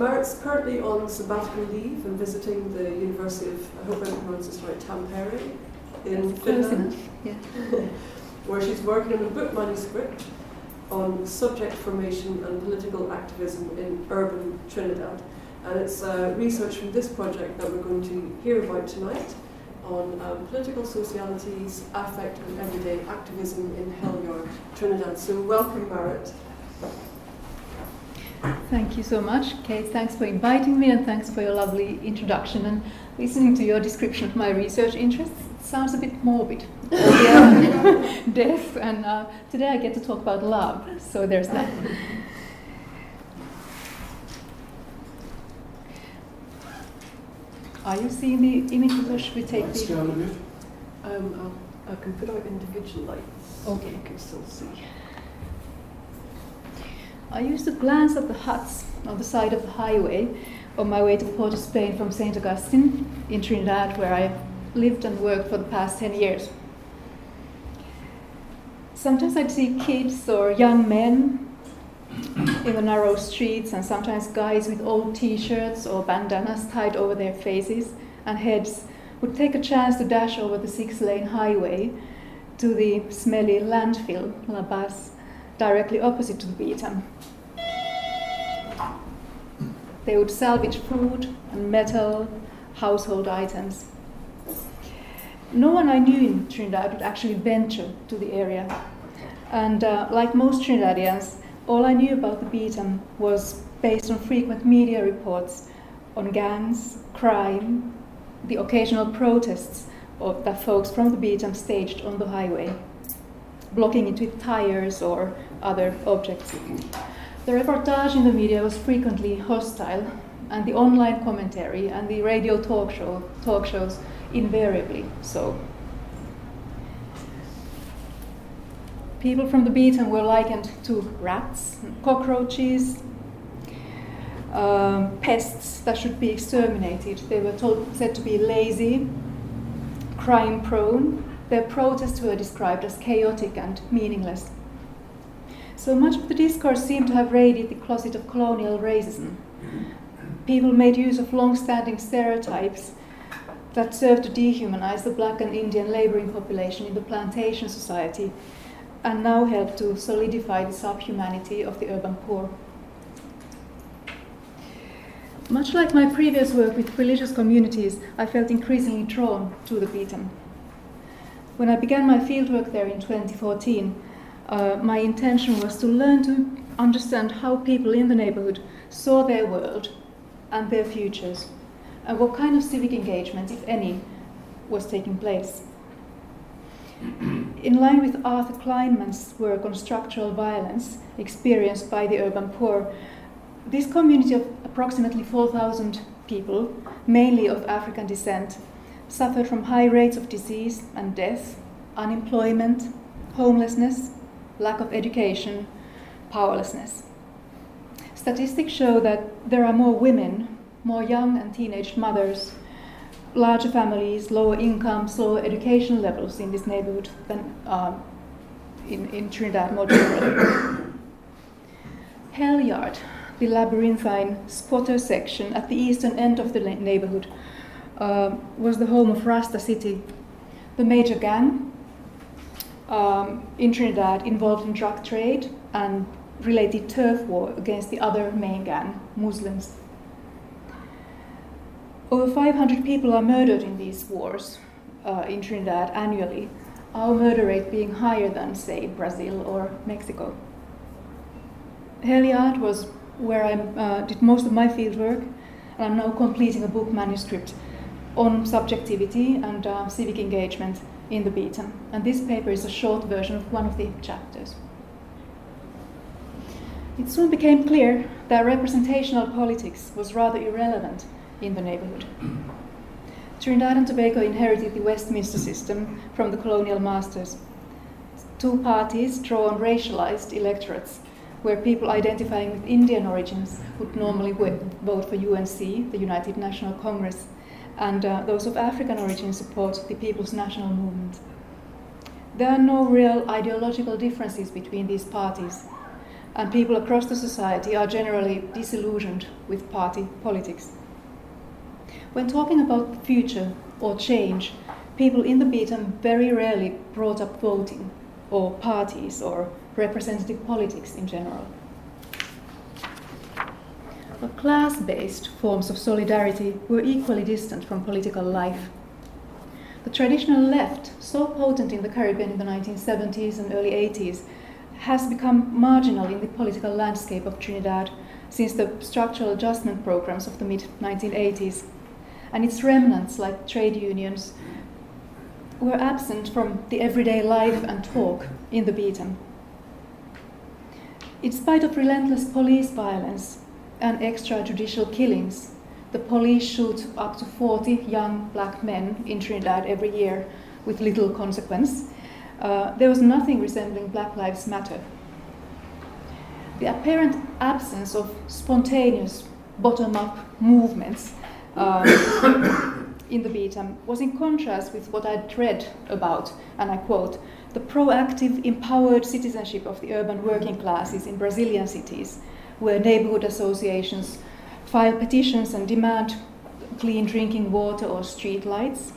Marit's currently on sabbatical leave and visiting the University of, I hope I pronounced this right, Tampere in Finland, Yeah. where she's working on a book manuscript on subject formation and political activism in urban Trinidad. And it's uh, research from this project that we're going to hear about tonight on um, political socialities, affect and everyday activism in Hell Yard, Trinidad. So welcome, Marit. Thank you so much, Kate. Thanks for inviting me and thanks for your lovely introduction and listening to your description of my research interests. It sounds a bit morbid. Death, and uh, today I get to talk about love, so there's that. Are you seeing the images or should we take Lights the. down a bit. Um, I'll, I can put out individual lights. Okay. You can still see. I used to glance at the huts on the side of the highway on my way to Port of Spain from St. Augustine in Trinidad, where I lived and worked for the past 10 years. Sometimes I'd see kids or young men in the narrow streets, and sometimes guys with old t shirts or bandanas tied over their faces and heads would take a chance to dash over the six lane highway to the smelly landfill, La Bas, directly opposite to the Beetham. They would salvage food and metal, household items. No one I knew in Trinidad would actually venture to the area. And uh, like most Trinidadians, all I knew about the Beetham was based on frequent media reports on gangs, crime, the occasional protests of, that folks from the Beetham staged on the highway, blocking it with tires or other objects. The reportage in the media was frequently hostile, and the online commentary and the radio talk, show, talk shows invariably so. People from the Beetham were likened to rats, cockroaches, um, pests that should be exterminated. They were told, said to be lazy, crime prone. Their protests were described as chaotic and meaningless. So much of the discourse seemed to have raided the closet of colonial racism. People made use of long standing stereotypes that served to dehumanize the black and Indian laboring population in the plantation society and now help to solidify the subhumanity of the urban poor. Much like my previous work with religious communities, I felt increasingly drawn to the Beetham. When I began my fieldwork there in 2014, uh, my intention was to learn to understand how people in the neighborhood saw their world and their futures, and what kind of civic engagement, if any, was taking place. In line with Arthur Kleinman's work on structural violence experienced by the urban poor, this community of approximately 4,000 people, mainly of African descent, suffered from high rates of disease and death, unemployment, homelessness, lack of education, powerlessness. Statistics show that there are more women, more young and teenage mothers, larger families, lower incomes, lower education levels in this neighborhood than uh, in, in Trinidad more generally. Hell Yard, the labyrinthine squatter section at the eastern end of the neighborhood, uh, was the home of Rasta City, the major gang um, in Trinidad involved in drug trade and related turf war against the other main gang, Muslims. Over 500 people are murdered in these wars uh, in Trinidad annually, our murder rate being higher than, say, Brazil or Mexico. Hell Yard was where I uh, did most of my fieldwork, and I'm now completing a book manuscript on subjectivity and uh, civic engagement in the Beetham. And this paper is a short version of one of the chapters. It soon became clear that representational politics was rather irrelevant in the neighborhood. Trinidad and Tobago inherited the Westminster system from the colonial masters. Two parties draw on racialized electorates, where people identifying with Indian origins would normally vote for UNC, the United National Congress, and uh, those of African origin support the People's National Movement. There are no real ideological differences between these parties, and people across the society are generally disillusioned with party politics. When talking about the future or change, people in the Beetham very rarely brought up voting or parties or representative politics in general. Class based forms of solidarity were equally distant from political life. The traditional left, so potent in the Caribbean in the 1970s and early 80s, has become marginal in the political landscape of Trinidad since the structural adjustment programs of the mid 1980s. And its remnants, like trade unions, were absent from the everyday life and talk in the Beetham. In spite of relentless police violence and extrajudicial killings, the police shoot up to 40 young black men in Trinidad every year with little consequence. Uh, there was nothing resembling Black Lives Matter. The apparent absence of spontaneous bottom up movements um, in the Beetham was in contrast with what I'd read about, and I quote, the proactive, empowered citizenship of the urban working classes in Brazilian cities, where neighborhood associations file petitions and demand clean drinking water or street lights.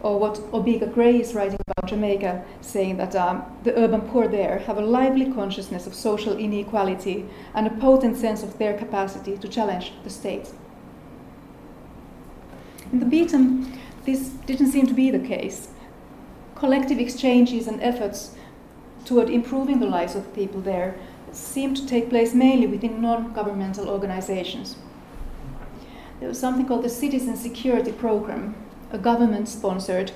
Or what Obika Gray is writing about Jamaica, saying that um, the urban poor there have a lively consciousness of social inequality and a potent sense of their capacity to challenge the state. In the Beetham, this didn't seem to be the case. Collective exchanges and efforts toward improving the lives of the people there seemed to take place mainly within non governmental organizations. There was something called the Citizen Security Program, a government sponsored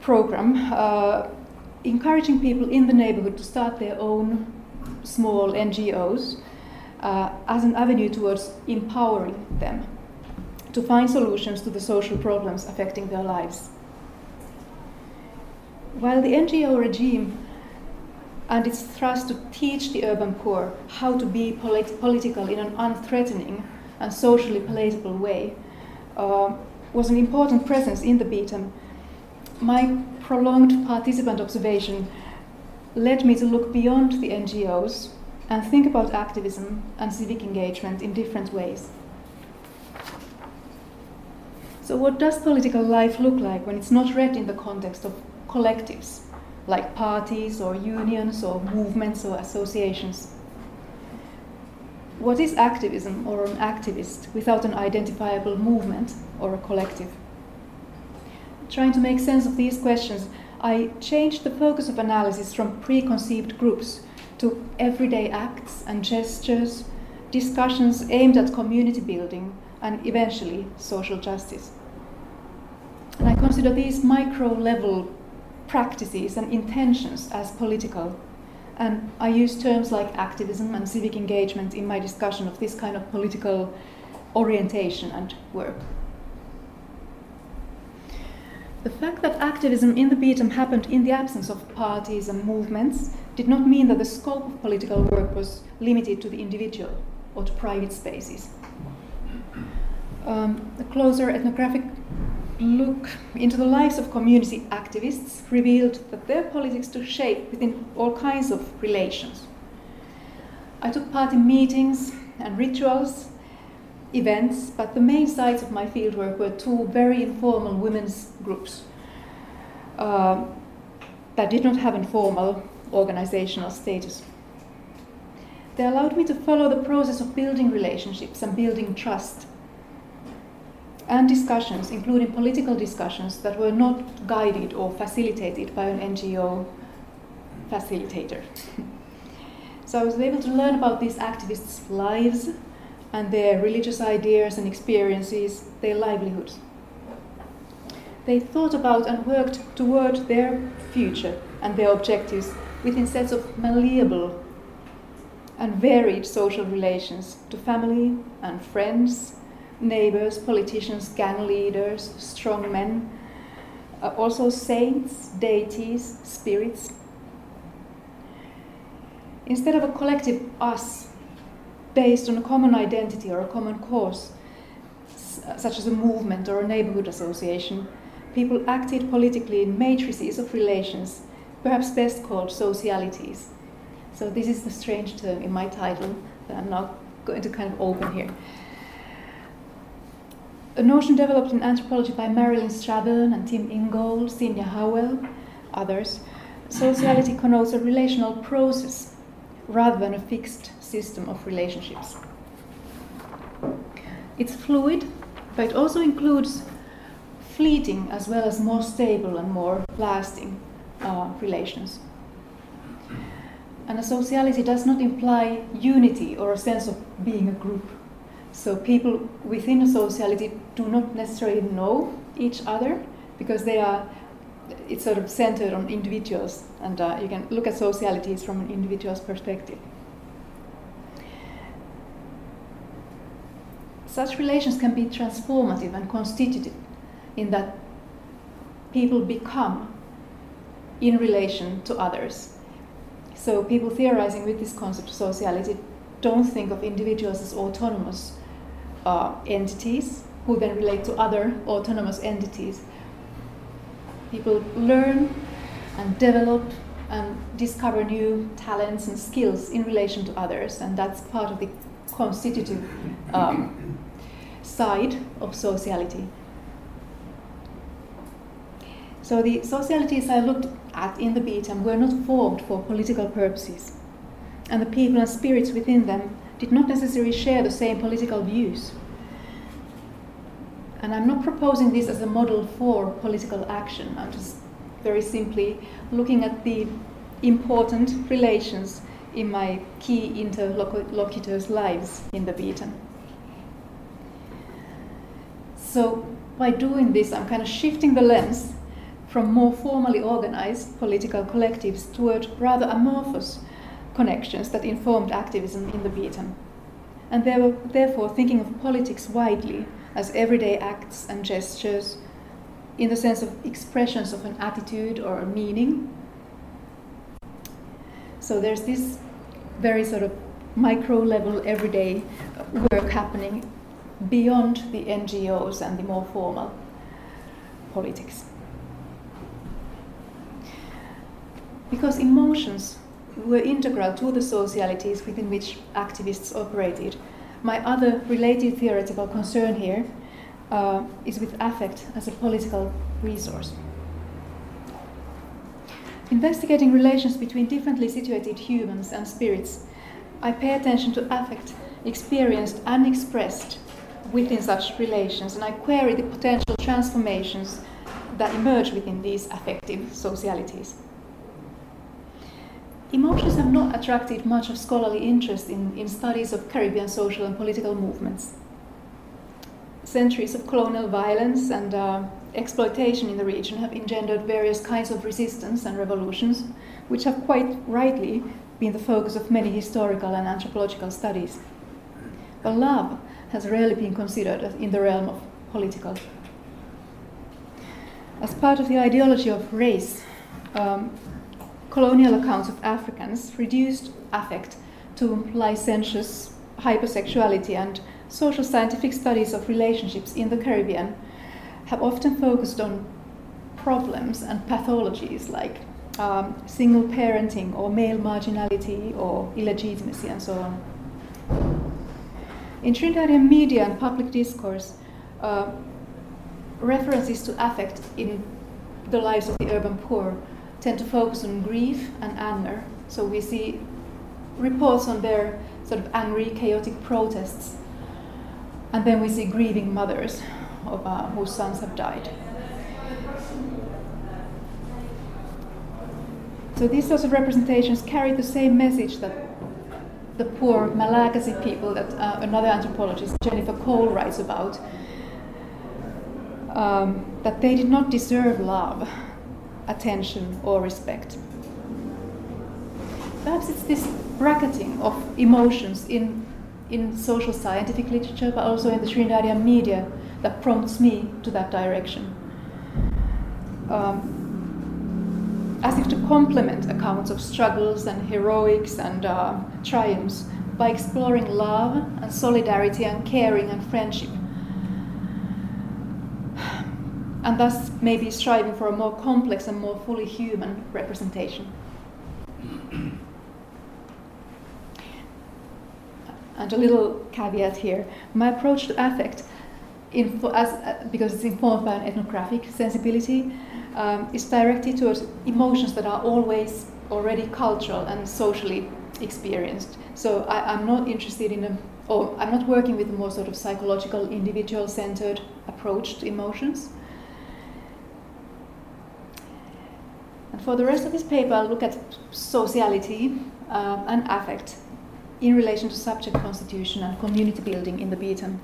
program uh, encouraging people in the neighborhood to start their own small NGOs uh, as an avenue towards empowering them to find solutions to the social problems affecting their lives. While the NGO regime and its thrust to teach the urban poor how to be polit- political in an unthreatening and socially palatable way uh, was an important presence in the Beetham. My prolonged participant observation led me to look beyond the NGOs and think about activism and civic engagement in different ways. So, what does political life look like when it's not read in the context of collectives, like parties or unions or movements or associations? What is activism or an activist without an identifiable movement or a collective? Trying to make sense of these questions, I changed the focus of analysis from preconceived groups to everyday acts and gestures, discussions aimed at community building and eventually social justice. And I consider these micro level practices and intentions as political. And I use terms like activism and civic engagement in my discussion of this kind of political orientation and work. The fact that activism in the Beetham happened in the absence of parties and movements did not mean that the scope of political work was limited to the individual or to private spaces. Um, a closer ethnographic look into the lives of community activists revealed that their politics took shape within all kinds of relations. I took part in meetings and rituals, events, but the main sites of my fieldwork were two very informal women's groups uh, that did not have informal organizational status. They allowed me to follow the process of building relationships and building trust and discussions, including political discussions, that were not guided or facilitated by an NGO facilitator. so I was able to learn about these activists' lives and their religious ideas and experiences, their livelihoods. They thought about and worked toward their future and their objectives within sets of malleable and varied social relations to family and friends neighbors, politicians, gang leaders, strong men, uh, also saints, deities, spirits. Instead of a collective us based on a common identity or a common cause, such as a movement or a neighborhood association, people acted politically in matrices of relations, perhaps best called socialities. So this is the strange term in my title that I'm now going to kind of open here. A notion developed in anthropology by Marilyn Strathern and Tim Ingold, Signe Howell, others. Sociality connotes a relational process rather than a fixed system of relationships. It's fluid, but it also includes fleeting as well as more stable and more lasting uh, relations. And a sociality does not imply unity or a sense of being a group. So people within a sociality do not necessarily know each other because they are it's sort of centered on individuals, and uh, you can look at socialities from an individual's perspective. Such relations can be transformative and constitutive in that people become in relation to others. So, people theorizing with this concept of sociality don't think of individuals as autonomous uh, entities who then relate to other autonomous entities. People learn and develop and discover new talents and skills in relation to others, and that's part of the constitutive um, side of sociality. So the socialities I looked at in the Beetham were not formed for political purposes, and the people and spirits within them did not necessarily share the same political views. And I'm not proposing this as a model for political action. I'm just very simply looking at the important relations in my key interlocutors' lives in the Beetham. So, by doing this, I'm kind of shifting the lens from more formally organized political collectives toward rather amorphous connections that informed activism in the Beetham. And they were therefore thinking of politics widely as everyday acts and gestures in the sense of expressions of an attitude or a meaning. So there's this very sort of micro level everyday work happening beyond the NGOs and the more formal politics. because emotions were integral to the socialities within which activists operated. My other related theoretical concern here uh, is with affect as a political resource. Investigating relations between differently situated humans and spirits, I pay attention to affect experienced and expressed within such relations, and I query the potential transformations that emerge within these affective socialities. Emotions have not attracted much of scholarly interest in, in studies of Caribbean social and political movements. Centuries of colonial violence and uh, exploitation in the region have engendered various kinds of resistance and revolutions, which have quite rightly been the focus of many historical and anthropological studies. But love has rarely been considered in the realm of political. As part of the ideology of race, um, colonial accounts of Africans reduced affect to licentious hypersexuality and social scientific studies of relationships in the Caribbean have often focused on problems and pathologies like um, single parenting or male marginality or illegitimacy and so on. In Trinidadian media and public discourse, uh, references to affect in the lives of the urban poor tend to focus on grief and anger. So we see reports on their sort of angry, chaotic protests. And then we see grieving mothers of, uh, whose sons have died. So these sorts of representations carry the same message that the poor Malagasy people that uh, another anthropologist, Jennifer Cole, writes about. Um, that they did not deserve love attention or respect. Perhaps it's this bracketing of emotions in, in social scientific literature, but also in the Trinidadian media, that prompts me to that direction. Um, as if to complement accounts of struggles and heroics and uh, triumphs by exploring love and solidarity and caring and friendship and thus maybe striving for a more complex and more fully human representation. And a little caveat here my approach to affect, info, as, uh, because it's informed by an ethnographic sensibility, um, is directed towards emotions that are always already cultural and socially experienced. So I, am not interested in a, or I'm not working with a more sort of psychological, individual centered approach to emotions. And for the rest of this paper, I'll look at sociality um, and affect in relation to subject constitution and community building in the Beetham.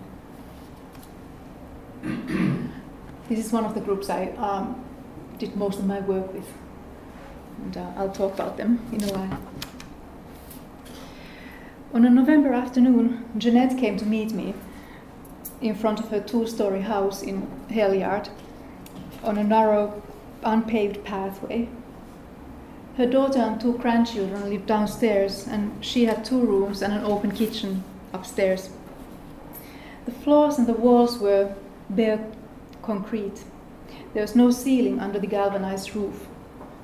this is one of the groups I um, did most of my work with, and uh, I'll talk about them in a while. On a November afternoon, Jeanette came to meet me in front of her two story house in Hale Hell Yard on a narrow, unpaved pathway. Her daughter and two grandchildren lived downstairs, and she had two rooms and an open kitchen upstairs. The floors and the walls were bare concrete. There was no ceiling under the galvanized roof,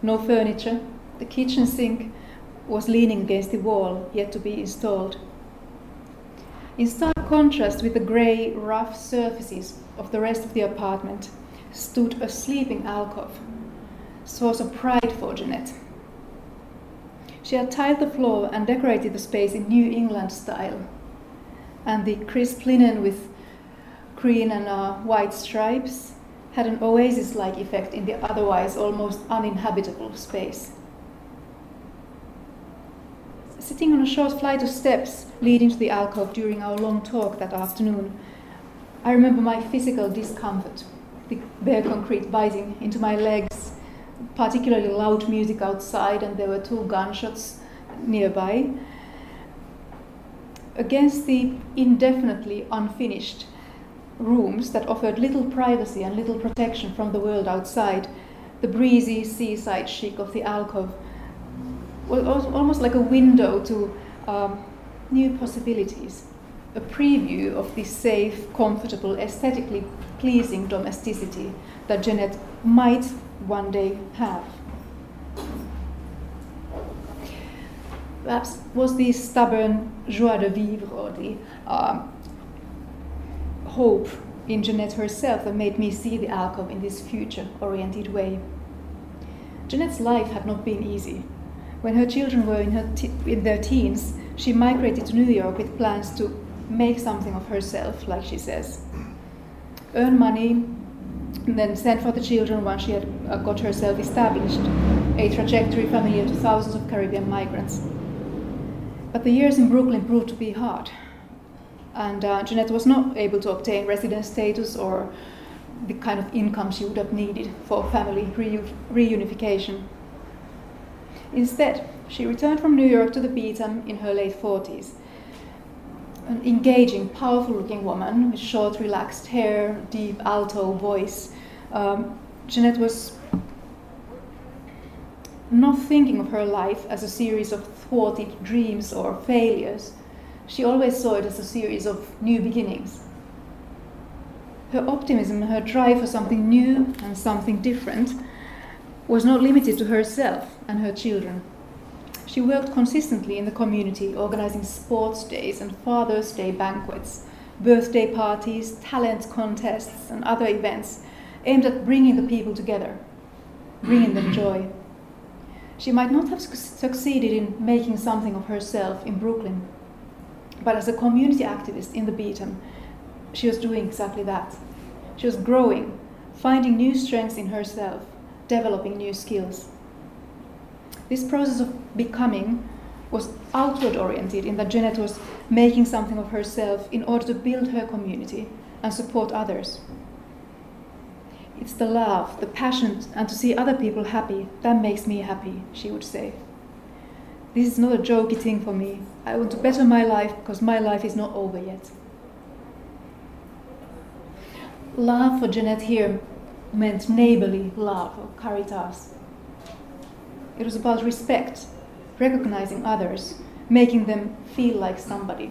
no furniture. The kitchen sink was leaning against the wall, yet to be installed. In stark contrast with the grey, rough surfaces of the rest of the apartment stood a sleeping alcove, source of pride for Jeanette. She had tiled the floor and decorated the space in New England style, and the crisp linen with green and uh, white stripes had an oasis like effect in the otherwise almost uninhabitable space. Sitting on a short flight of steps leading to the alcove during our long talk that afternoon, I remember my physical discomfort, the bare concrete biting into my legs, particularly loud music outside, and there were two gunshots nearby. Against the indefinitely unfinished rooms that offered little privacy and little protection from the world outside, the breezy seaside chic of the alcove was almost like a window to um, new possibilities, a preview of the safe, comfortable, aesthetically pleasing domesticity that Jeanette might one day have. Perhaps was the stubborn joie de vivre or the um, hope in Jeanette herself that made me see the alcove in this future oriented way. Jeanette's life had not been easy. When her children were in, her in their teens, she migrated to New York with plans to make something of herself, like she says. Earn money, then sent for the children once she had uh, got herself established, a trajectory familiar to thousands of Caribbean migrants. But the years in Brooklyn proved to be hard and uh, Jeanette was not able to obtain resident status or the kind of income she would have needed for family reunification. Instead, she returned from New York to the Beetham in her late 40s. An engaging, powerful looking woman with short, relaxed hair, deep alto voice. Um, Jeanette was not thinking of her life as a series of thwarted dreams or failures she always saw it as a series of new beginnings. Her optimism, her drive for something new and something different, was not limited to herself and her children. She worked consistently in the community, organizing sports days and Father's Day banquets, birthday parties, talent contests, and other events aimed at bringing the people together, bringing them joy. She might not have succeeded in making something of herself in Brooklyn, but as a community activist in the Beetham, she was doing exactly that. She was growing, finding new strengths in herself, developing new skills. This process of becoming was outward oriented in that Jeanette was making something of herself in order to build her community and support others. It's the love, the passion, and to see other people happy that makes me happy, she would say. This is not a jokey thing for me. I want to better my life because my life is not over yet. Love for Jeanette here meant neighborly love or caritas. It was about respect, recognizing others, making them feel like somebody.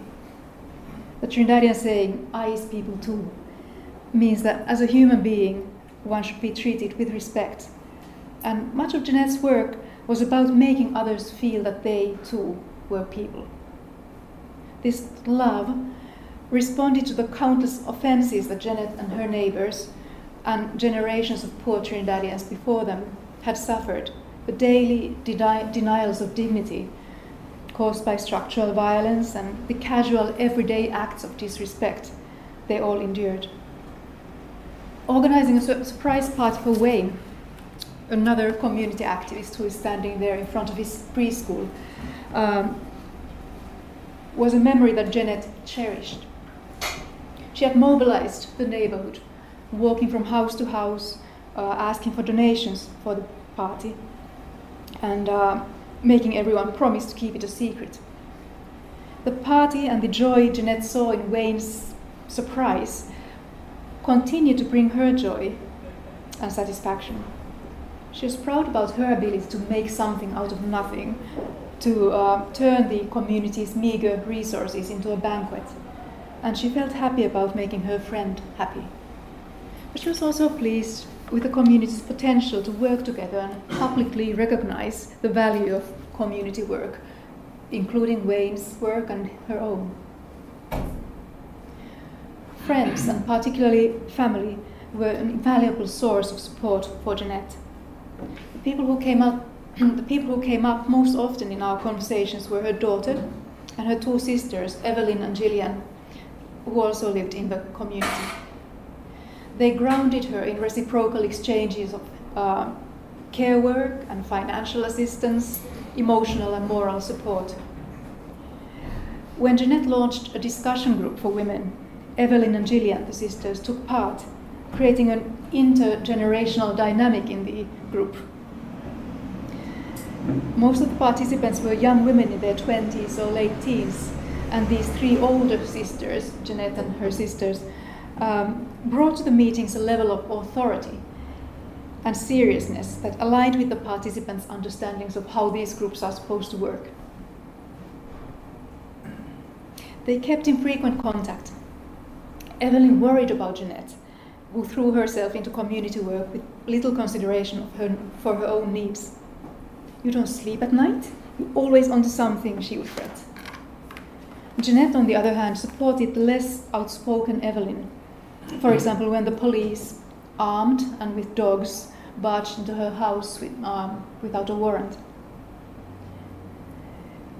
The Trinidadian saying, I is people too, means that as a human being, one should be treated with respect. And much of Jeanette's work was about making others feel that they too were people. this love responded to the countless offenses that Janet and her neighbors and generations of poor Trinidadians before them had suffered, the daily deni- denials of dignity caused by structural violence and the casual everyday acts of disrespect they all endured. Organizing a su- surprise party for Wayne, another community activist who is standing there in front of his preschool, um, was a memory that Janet cherished. She had mobilized the neighborhood, walking from house to house, uh, asking for donations for the party, and uh, making everyone promise to keep it a secret. The party and the joy Jeanette saw in Wayne's surprise continued to bring her joy and satisfaction. She was proud about her ability to make something out of nothing, to uh, turn the community's meager resources into a banquet, and she felt happy about making her friend happy. But she was also pleased with the community's potential to work together and publicly recognize the value of community work, including Wayne's work and her own. Friends, and particularly family, were an invaluable source of support for Jeanette. The people who came up, the people who came up most often in our conversations were her daughter and her two sisters, Evelyn and Gillian, who also lived in the community. They grounded her in reciprocal exchanges of uh, care work and financial assistance, emotional and moral support. When Jeanette launched a discussion group for women, Evelyn and Gillian, the sisters, took part, creating an intergenerational dynamic in the group. Most of the participants were young women in their 20s or late teens, and these three older sisters, Jeanette and her sisters, um, brought to the meetings a level of authority and seriousness that aligned with the participants' understandings of how these groups are supposed to work. They kept in frequent contact. Evelyn worried about Jeanette, who threw herself into community work with little consideration her, for her own needs. You don't sleep at night? You're always onto something, she would fret. Jeanette, on the other hand, supported the less outspoken Evelyn. For example, when the police, armed and with dogs, barged into her house with, um, without a warrant.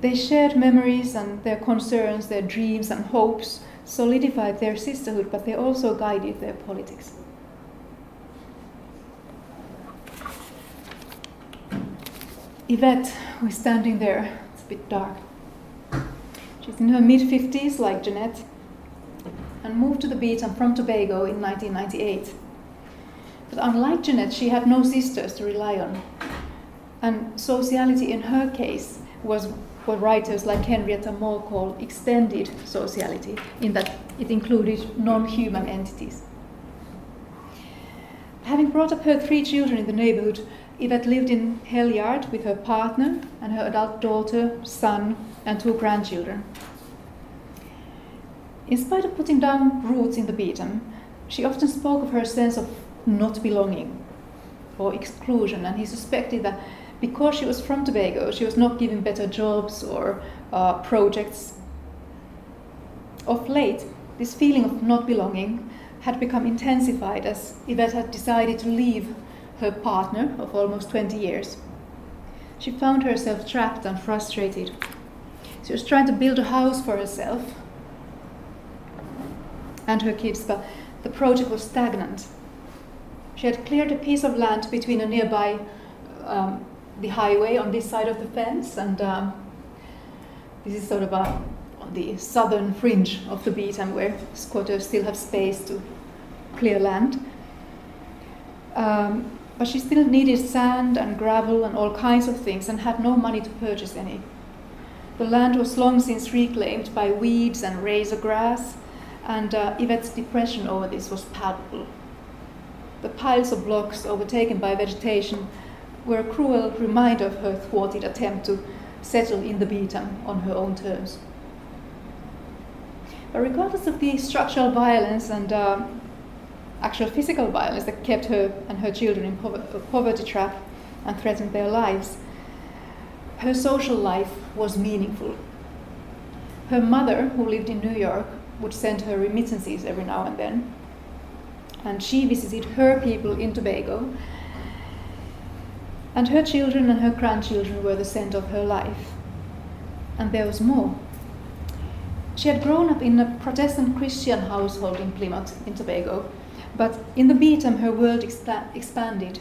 They shared memories and their concerns, their dreams and hopes solidified their sisterhood, but they also guided their politics. Yvette, is standing there, it's a bit dark. She's in her mid 50s, like Jeanette, and moved to the Beetham from Tobago in 1998. But unlike Jeanette, she had no sisters to rely on. And sociality in her case was what writers like Henrietta Moore call extended sociality, in that it included non human entities. Having brought up her three children in the neighborhood, Yvette lived in Hell Yard with her partner and her adult daughter, son, and two grandchildren. In spite of putting down roots in the Beetham, she often spoke of her sense of not belonging or exclusion, and he suspected that because she was from Tobago, she was not given better jobs or uh, projects. Of late, this feeling of not belonging had become intensified as Yvette had decided to leave her partner of almost 20 years. She found herself trapped and frustrated. She was trying to build a house for herself and her kids, but the project was stagnant. She had cleared a piece of land between a nearby um, the highway on this side of the fence, and um, this is sort of a, on the southern fringe of the Beetham where squatters still have space to clear land. Um, but she still needed sand and gravel and all kinds of things and had no money to purchase any. The land was long since reclaimed by weeds and razor grass, and uh, Yvette's depression over this was palpable. The piles of blocks overtaken by vegetation were a cruel reminder of her thwarted attempt to settle in the Beetham on her own terms. But regardless of the structural violence and uh, actual physical violence that kept her and her children in po- poverty trap and threatened their lives, her social life was meaningful. Her mother, who lived in New York, would send her remittances every now and then. And she visited her people in Tobago. And her children and her grandchildren were the center of her life. And there was more. She had grown up in a Protestant Christian household in Plymouth, in Tobago, but in the Beetham her world expa- expanded.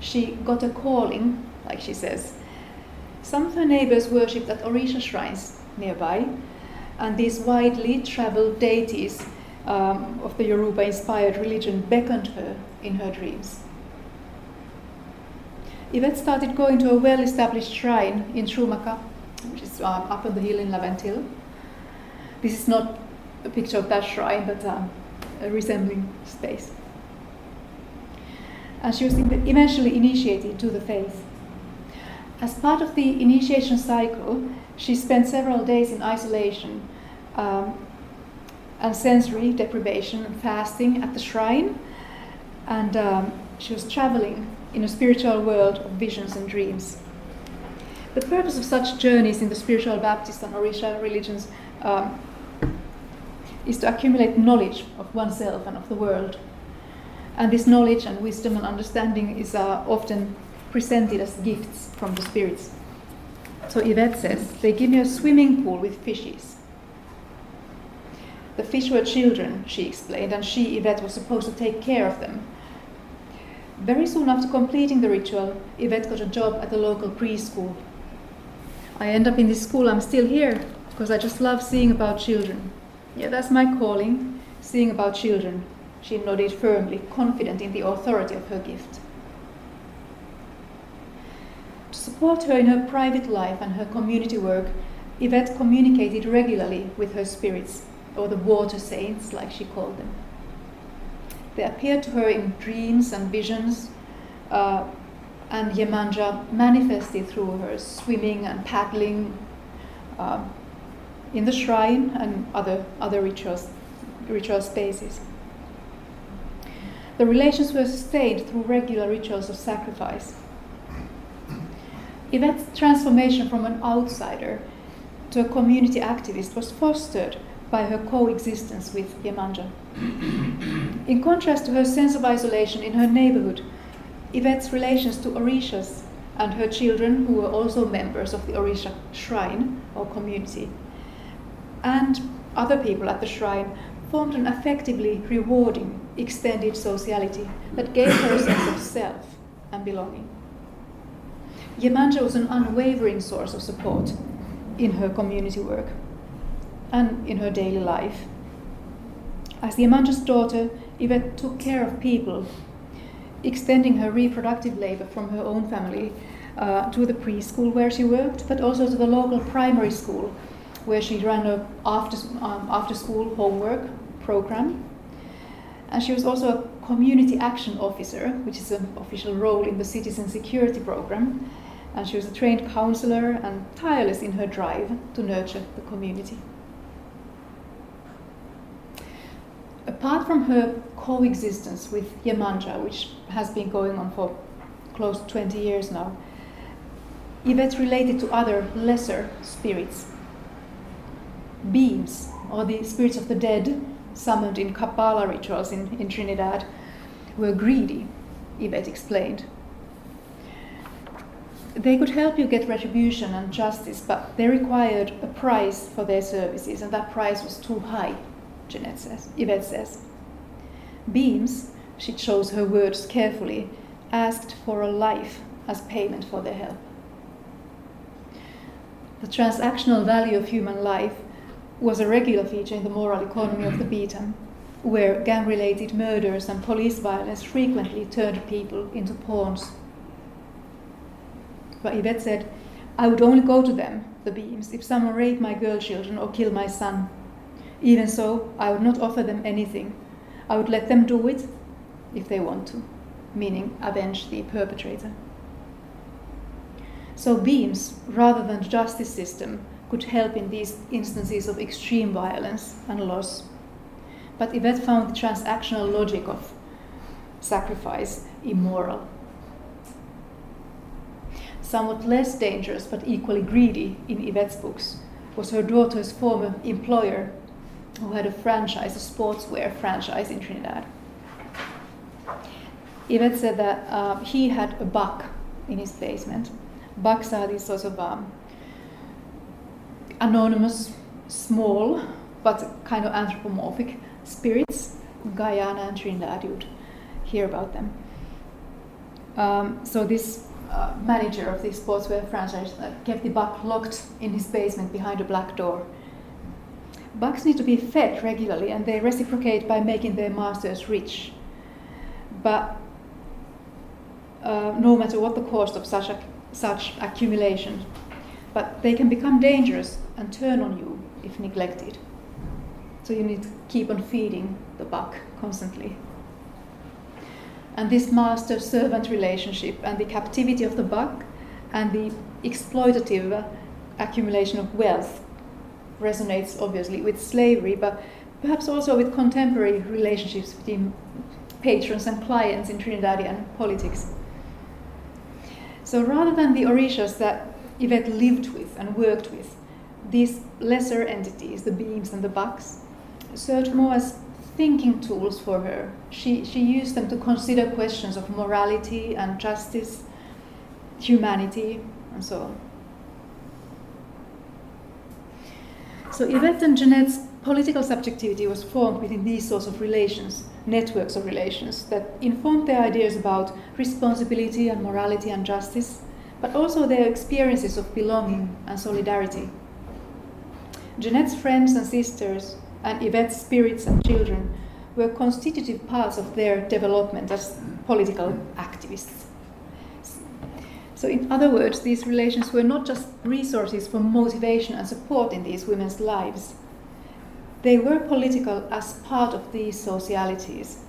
She got a calling, like she says. Some of her neighbors worshipped at Orisha shrines nearby, and these widely traveled deities um, of the Yoruba inspired religion beckoned her in her dreams. Yvette started going to a well established shrine in Shumaka, which is um, up on the hill in Laventille. This is not a picture of that shrine, but um, a resembling space. And she was eventually initiated to the faith. As part of the initiation cycle, she spent several days in isolation um, and sensory deprivation and fasting at the shrine. And um, she was traveling in a spiritual world of visions and dreams. The purpose of such journeys in the spiritual Baptist and Orisha religions um, is to accumulate knowledge of oneself and of the world. And this knowledge and wisdom and understanding is uh, often presented as gifts from the spirits. So Yvette says, they give me a swimming pool with fishes. The fish were children, she explained, and she, Yvette, was supposed to take care of them. Very soon after completing the ritual, Yvette got a job at the local preschool. I end up in this school, I'm still here, because I just love seeing about children. Yeah, that's my calling, seeing about children. She nodded firmly, confident in the authority of her gift. To support her in her private life and her community work, Yvette communicated regularly with her spirits, or the water saints, like she called them. They appeared to her in dreams and visions, uh, and Yemanja manifested through her swimming and paddling, uh, in the shrine and other, other rituals, ritual spaces. The relations were sustained through regular rituals of sacrifice. Yvette's transformation from an outsider to a community activist was fostered by her coexistence with Yemanja. in contrast to her sense of isolation in her neighborhood, Yvette's relations to Orishas and her children, who were also members of the Orisha shrine or community, and other people at the shrine formed an effectively rewarding extended sociality that gave her a sense of self and belonging. Yemanja was an unwavering source of support in her community work and in her daily life. As Yemanja's daughter, Yvette took care of people, extending her reproductive labor from her own family uh, to the preschool where she worked, but also to the local primary school where she ran a after, um, after school homework program. And she was also a community action officer, which is an official role in the citizen security program. And she was a trained counselor and tireless in her drive to nurture the community. Apart from her coexistence with Yemanja, which has been going on for close to 20 years now, Yvette related to other lesser spirits beings, or the spirits of the dead summoned in Kapala rituals in, in Trinidad, were greedy, Yvette explained. They could help you get retribution and justice, but they required a price for their services, and that price was too high, Jeanette says, Yvette says. Beams, she chose her words carefully, asked for a life as payment for their help. The transactional value of human life was a regular feature in the moral economy of the Beetham, where gang related murders and police violence frequently turned people into pawns. But Yvette said, I would only go to them, the beams, if someone raped my girl children or killed my son. Even so, I would not offer them anything. I would let them do it if they want to, meaning avenge the perpetrator. So beams, rather than justice system, could help in these instances of extreme violence and loss. But Yvette found the transactional logic of sacrifice immoral. Somewhat less dangerous but equally greedy in Yvette's books was her daughter's former employer, who had a franchise, a sportswear franchise in Trinidad. Yvette said that uh, he had a buck in his basement. Bucks are these sorts of um, anonymous, small, but kind of anthropomorphic spirits. Guyana and Trinidad, you'd hear about them. Um, so this uh, manager of the sportswear franchise uh, kept the buck locked in his basement behind a black door. Bucks need to be fed regularly and they reciprocate by making their masters rich. But uh, no matter what the cost of such, a, such accumulation, but they can become dangerous and turn on you if neglected. So you need to keep on feeding the buck constantly. And this master servant relationship and the captivity of the buck and the exploitative accumulation of wealth resonates obviously with slavery, but perhaps also with contemporary relationships between patrons and clients in Trinidadian politics. So rather than the orishas that Yvette lived with and worked with, these lesser entities, the beams and the bucks, served more as thinking tools for her. She, she used them to consider questions of morality and justice, humanity, and so on. So Yvette and Jeanette's political subjectivity was formed within these sorts of relations, networks of relations, that informed their ideas about responsibility and morality and justice, but also their experiences of belonging and solidarity. Jeanette's friends and sisters and Yvette's spirits and children were constitutive parts of their development as political activists. So, in other words, these relations were not just resources for motivation and support in these women's lives. They were political as part of these socialities.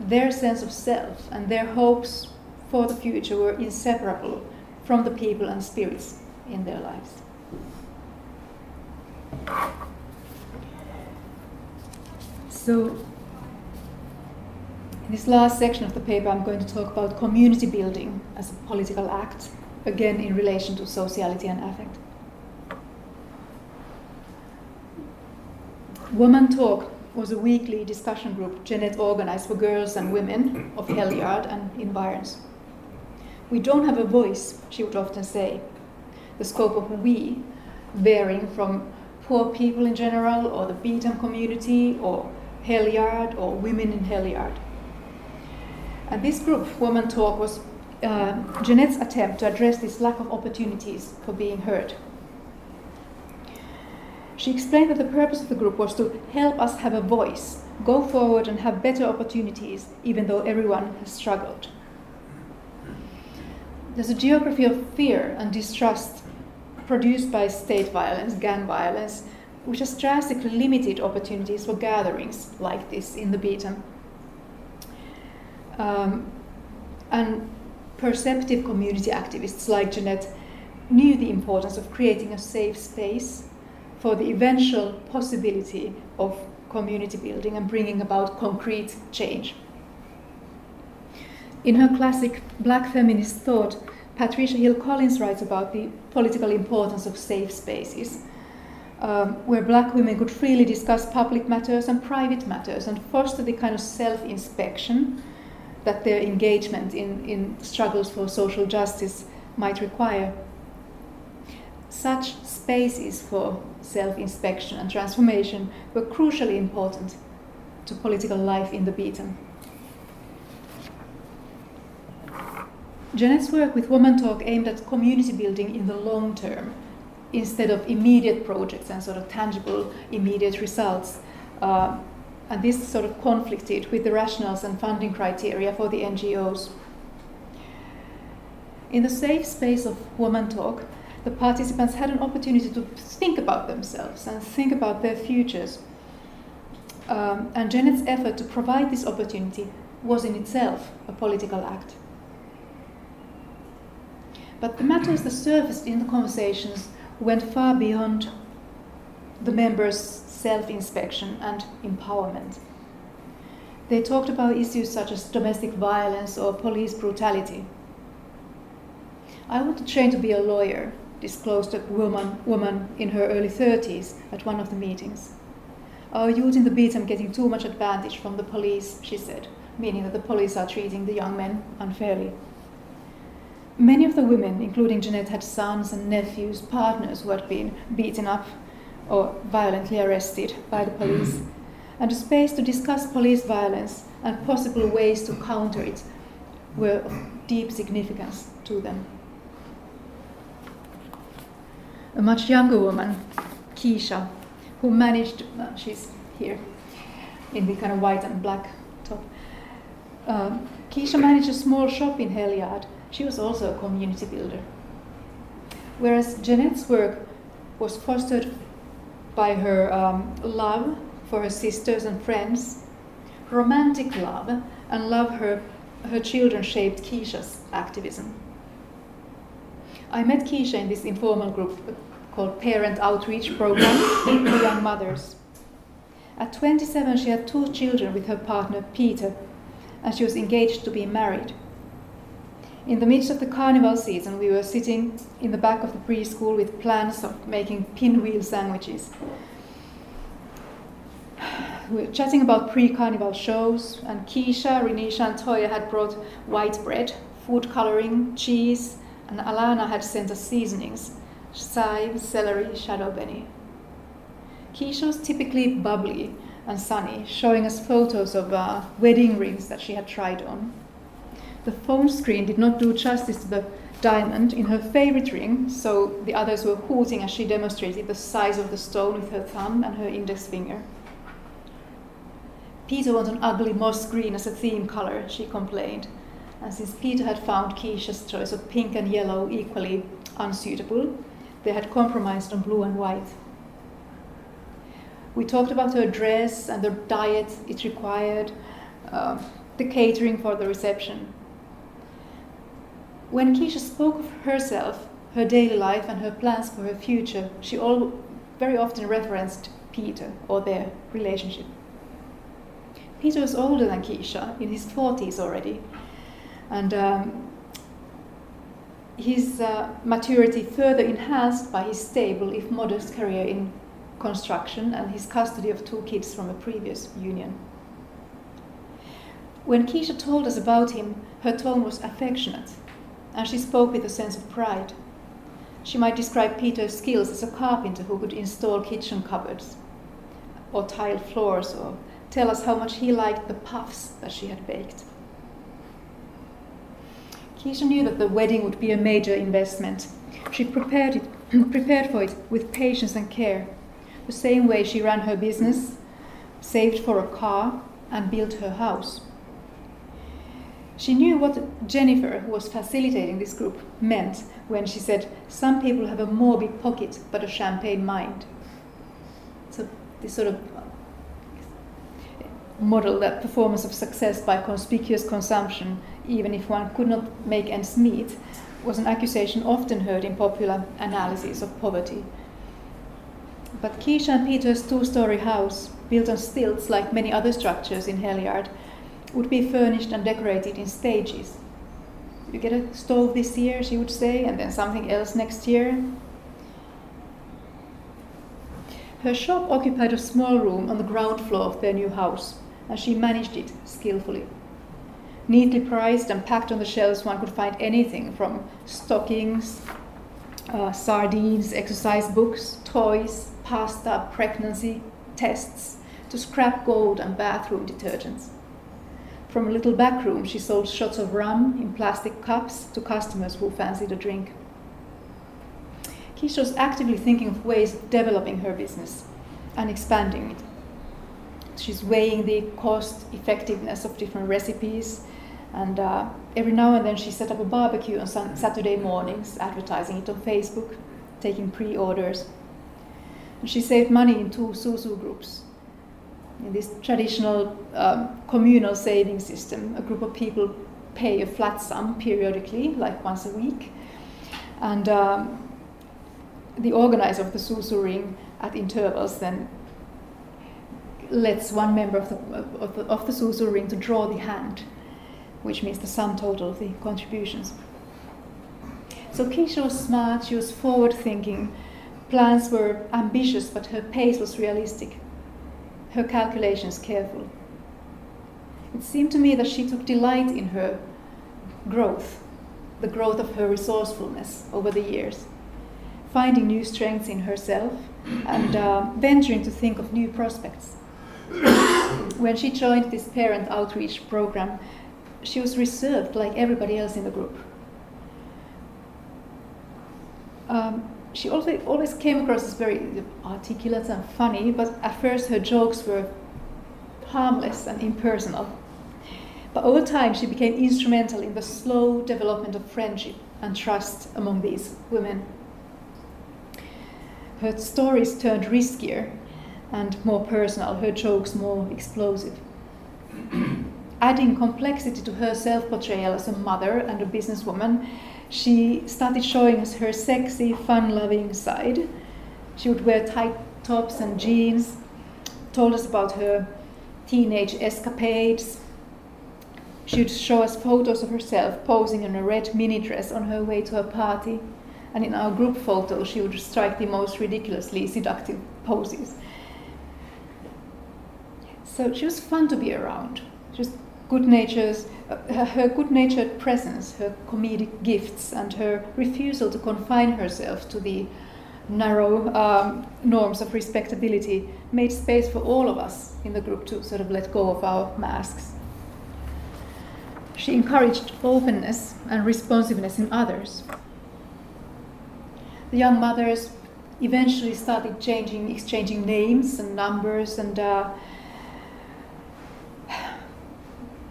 Their sense of self and their hopes for the future were inseparable from the people and spirits in their lives. So, in this last section of the paper, I'm going to talk about community building as a political act, again in relation to sociality and affect. Woman Talk was a weekly discussion group Jeanette organized for girls and women of Hell Yard and environs. We don't have a voice, she would often say. The scope of we varying from poor people in general, or the Beetham community, or Hell Yard or Women in Hell Yard. And this group, Woman Talk, was uh, Jeanette's attempt to address this lack of opportunities for being heard. She explained that the purpose of the group was to help us have a voice, go forward and have better opportunities, even though everyone has struggled. There's a geography of fear and distrust produced by state violence, gang violence, which has drastically limited opportunities for gatherings like this in the Beetham. Um, and perceptive community activists like Jeanette knew the importance of creating a safe space for the eventual possibility of community building and bringing about concrete change. In her classic Black Feminist Thought, Patricia Hill Collins writes about the political importance of safe spaces um, where black women could freely discuss public matters and private matters and foster the kind of self inspection that their engagement in, in struggles for social justice might require. Such spaces for self inspection and transformation were crucially important to political life in the Beetham. Jeanette's work with Woman Talk aimed at community building in the long term instead of immediate projects and sort of tangible immediate results. Uh, and this sort of conflicted with the rationales and funding criteria for the NGOs. In the safe space of Woman Talk, the participants had an opportunity to think about themselves and think about their futures. Um, and Jeanette's effort to provide this opportunity was in itself a political act. But the matters that surfaced in the conversations went far beyond the members' self inspection and empowerment. They talked about issues such as domestic violence or police brutality. I want to train to be a lawyer, disclosed a woman, woman in her early 30s at one of the meetings. Our youth in the beats are getting too much advantage from the police, she said, meaning that the police are treating the young men unfairly. Many of the women, including Jeanette, had sons and nephews, partners who had been beaten up or violently arrested by the police. And the space to discuss police violence and possible ways to counter it were of deep significance to them. A much younger woman, Keisha, who managed, uh, she's here in the kind of white and black top. Uh, Keisha managed a small shop in Hell Yard she was also a community builder. Whereas Jeanette's work was fostered by her um, love for her sisters and friends, romantic love, and love her, her children shaped Keisha's activism. I met Keisha in this informal group called Parent Outreach Program for Young Mothers. At 27, she had two children with her partner Peter, and she was engaged to be married. In the midst of the carnival season, we were sitting in the back of the preschool with plans of making pinwheel sandwiches. We were chatting about pre carnival shows, and Keisha, Renisha, and Toya had brought white bread, food coloring, cheese, and Alana had sent us seasonings chive, celery, shadow benny. Keisha was typically bubbly and sunny, showing us photos of uh, wedding rings that she had tried on. The phone screen did not do justice to the diamond in her favorite ring, so the others were hooting as she demonstrated the size of the stone with her thumb and her index finger. Peter wanted an ugly moss green as a theme color, she complained. And since Peter had found Keisha's choice of pink and yellow equally unsuitable, they had compromised on blue and white. We talked about her dress and the diet it required, uh, the catering for the reception. When Keisha spoke of herself, her daily life, and her plans for her future, she all, very often referenced Peter or their relationship. Peter was older than Keisha, in his 40s already, and um, his uh, maturity further enhanced by his stable, if modest, career in construction and his custody of two kids from a previous union. When Keisha told us about him, her tone was affectionate and she spoke with a sense of pride. She might describe Peter's skills as a carpenter who could install kitchen cupboards or tile floors or tell us how much he liked the puffs that she had baked. Keisha knew that the wedding would be a major investment. She prepared, it, prepared for it with patience and care, the same way she ran her business, saved for a car, and built her house. She knew what Jennifer, who was facilitating this group, meant when she said, Some people have a mauby pocket but a champagne mind. So, this sort of uh, model that performance of success by conspicuous consumption, even if one could not make ends meet, was an accusation often heard in popular analyses of poverty. But Keisha and Peter's two story house, built on stilts like many other structures in Hell Yard, would be furnished and decorated in stages. You get a stove this year, she would say, and then something else next year. Her shop occupied a small room on the ground floor of their new house, and she managed it skillfully. Neatly priced and packed on the shelves, one could find anything from stockings, uh, sardines, exercise books, toys, pasta, pregnancy tests, to scrap gold and bathroom detergents. From a little back room, she sold shots of rum in plastic cups to customers who fancied a drink. Keisha was actively thinking of ways of developing her business and expanding it. She's weighing the cost effectiveness of different recipes, and uh, every now and then she set up a barbecue on Saturday mornings, advertising it on Facebook, taking pre orders. And she saved money in two Susu groups in this traditional um, communal saving system, a group of people pay a flat sum periodically, like once a week, and um, the organizer of the Susu ring at intervals then lets one member of the, of the, of the Susu ring to draw the hand, which means the sum total of the contributions. So Keisha was smart, she was forward thinking, plans were ambitious, but her pace was realistic, her calculations careful. It seemed to me that she took delight in her growth, the growth of her resourcefulness over the years, finding new strengths in herself and uh, venturing to think of new prospects. when she joined this parent outreach program, she was reserved like everybody else in the group. Um, she always, always came across as very articulate and funny, but at first her jokes were harmless and impersonal. But over time, she became instrumental in the slow development of friendship and trust among these women. Her stories turned riskier and more personal, her jokes more explosive. Adding complexity to her self portrayal as a mother and a businesswoman, she started showing us her sexy, fun loving side. She would wear tight tops and jeans, told us about her teenage escapades, she would show us photos of herself posing in a red mini dress on her way to a party. And in our group photo, she would strike the most ridiculously seductive poses. So she was fun to be around. She was good natured, uh, her good natured presence, her comedic gifts, and her refusal to confine herself to the narrow um, norms of respectability made space for all of us in the group to sort of let go of our masks. She encouraged openness and responsiveness in others. The young mothers eventually started changing, exchanging names and numbers, and uh,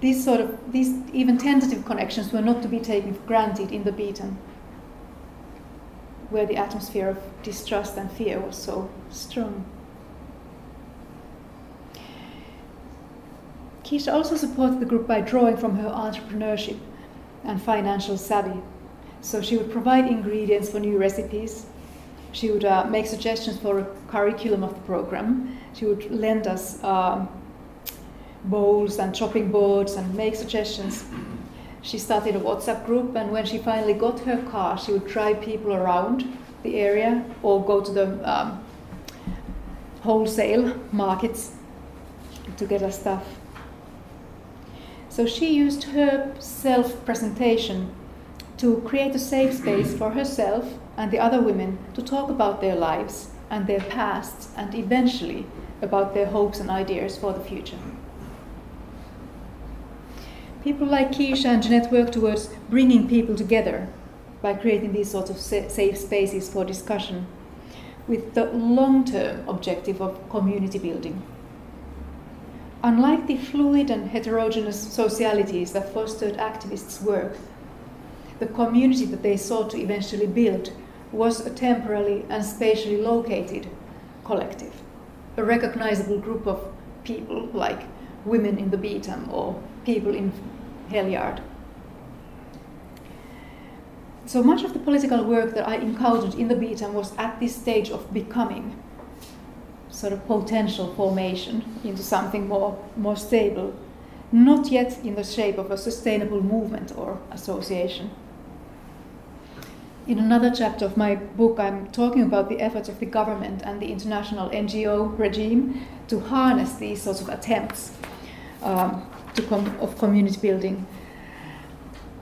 these sort of these even tentative connections were not to be taken for granted in the Beetham, where the atmosphere of distrust and fear was so strong. Keisha also supported the group by drawing from her entrepreneurship and financial savvy. So she would provide ingredients for new recipes. She would uh, make suggestions for a curriculum of the program. She would lend us um, bowls and chopping boards and make suggestions. She started a WhatsApp group, and when she finally got her car, she would drive people around the area or go to the um, wholesale markets to get her stuff. So she used her self presentation to create a safe space for herself and the other women to talk about their lives and their pasts and eventually about their hopes and ideas for the future. People like Keisha and Jeanette work towards bringing people together by creating these sorts of safe spaces for discussion with the long term objective of community building. Unlike the fluid and heterogeneous socialities that fostered activists' work, the community that they sought to eventually build was a temporally and spatially located collective, a recognizable group of people like women in the Beetham or people in Hell Yard. So much of the political work that I encountered in the Beetham was at this stage of becoming sort of potential formation into something more, more stable, not yet in the shape of a sustainable movement or association. In another chapter of my book, I'm talking about the efforts of the government and the international NGO regime to harness these sorts of attempts um, com- of community building.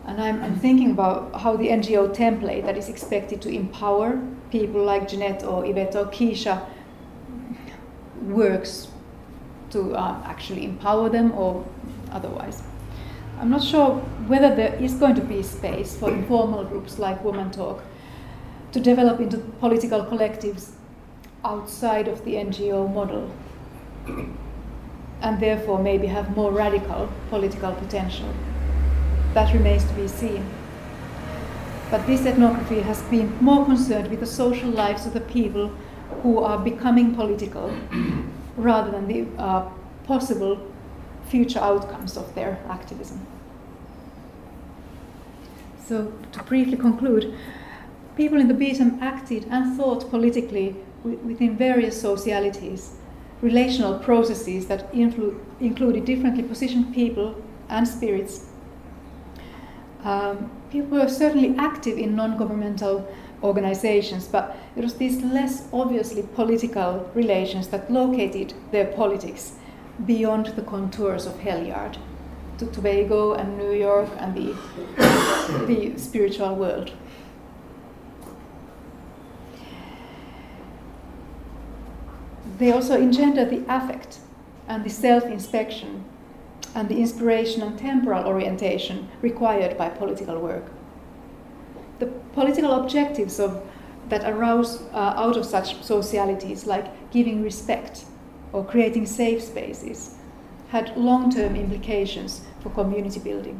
And I'm, I'm, thinking about how the NGO template that is expected to empower people like Jeanette or Yvette or Keisha works to uh, actually empower them or otherwise. I'm not sure whether there is going to be space for informal groups like Woman Talk to develop into political collectives outside of the NGO model and therefore maybe have more radical political potential. That remains to be seen. But this ethnography has been more concerned with the social lives of the people who are becoming political rather than the uh, possible future outcomes of their activism. So, to briefly conclude, people in the Beetham acted and thought politically within various socialities, relational processes that influ- included differently positioned people and spirits. Um, people were certainly active in non governmental organizations, but it was these less obviously political relations that located their politics beyond the contours of Hell Yard to Tobago and New York and the, the spiritual world. They also engender the affect and the self inspection and the inspiration and temporal orientation required by political work. The political objectives of, that arouse uh, out of such socialities, like giving respect or creating safe spaces, had long term implications for community building.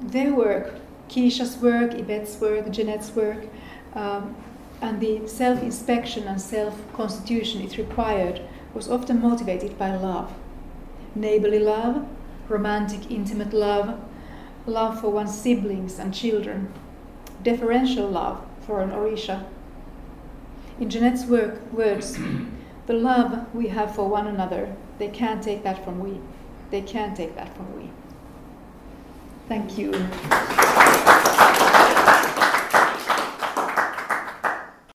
Their work, Keisha's work, Yvette's work, Jeanette's work, um, and the self inspection and self constitution it required was often motivated by love neighborly love, romantic, intimate love, love for one's siblings and children, deferential love for an Orisha. In Jeanette's work, words, the love we have for one another, they can't take that from we. They can't take that from we. Thank you.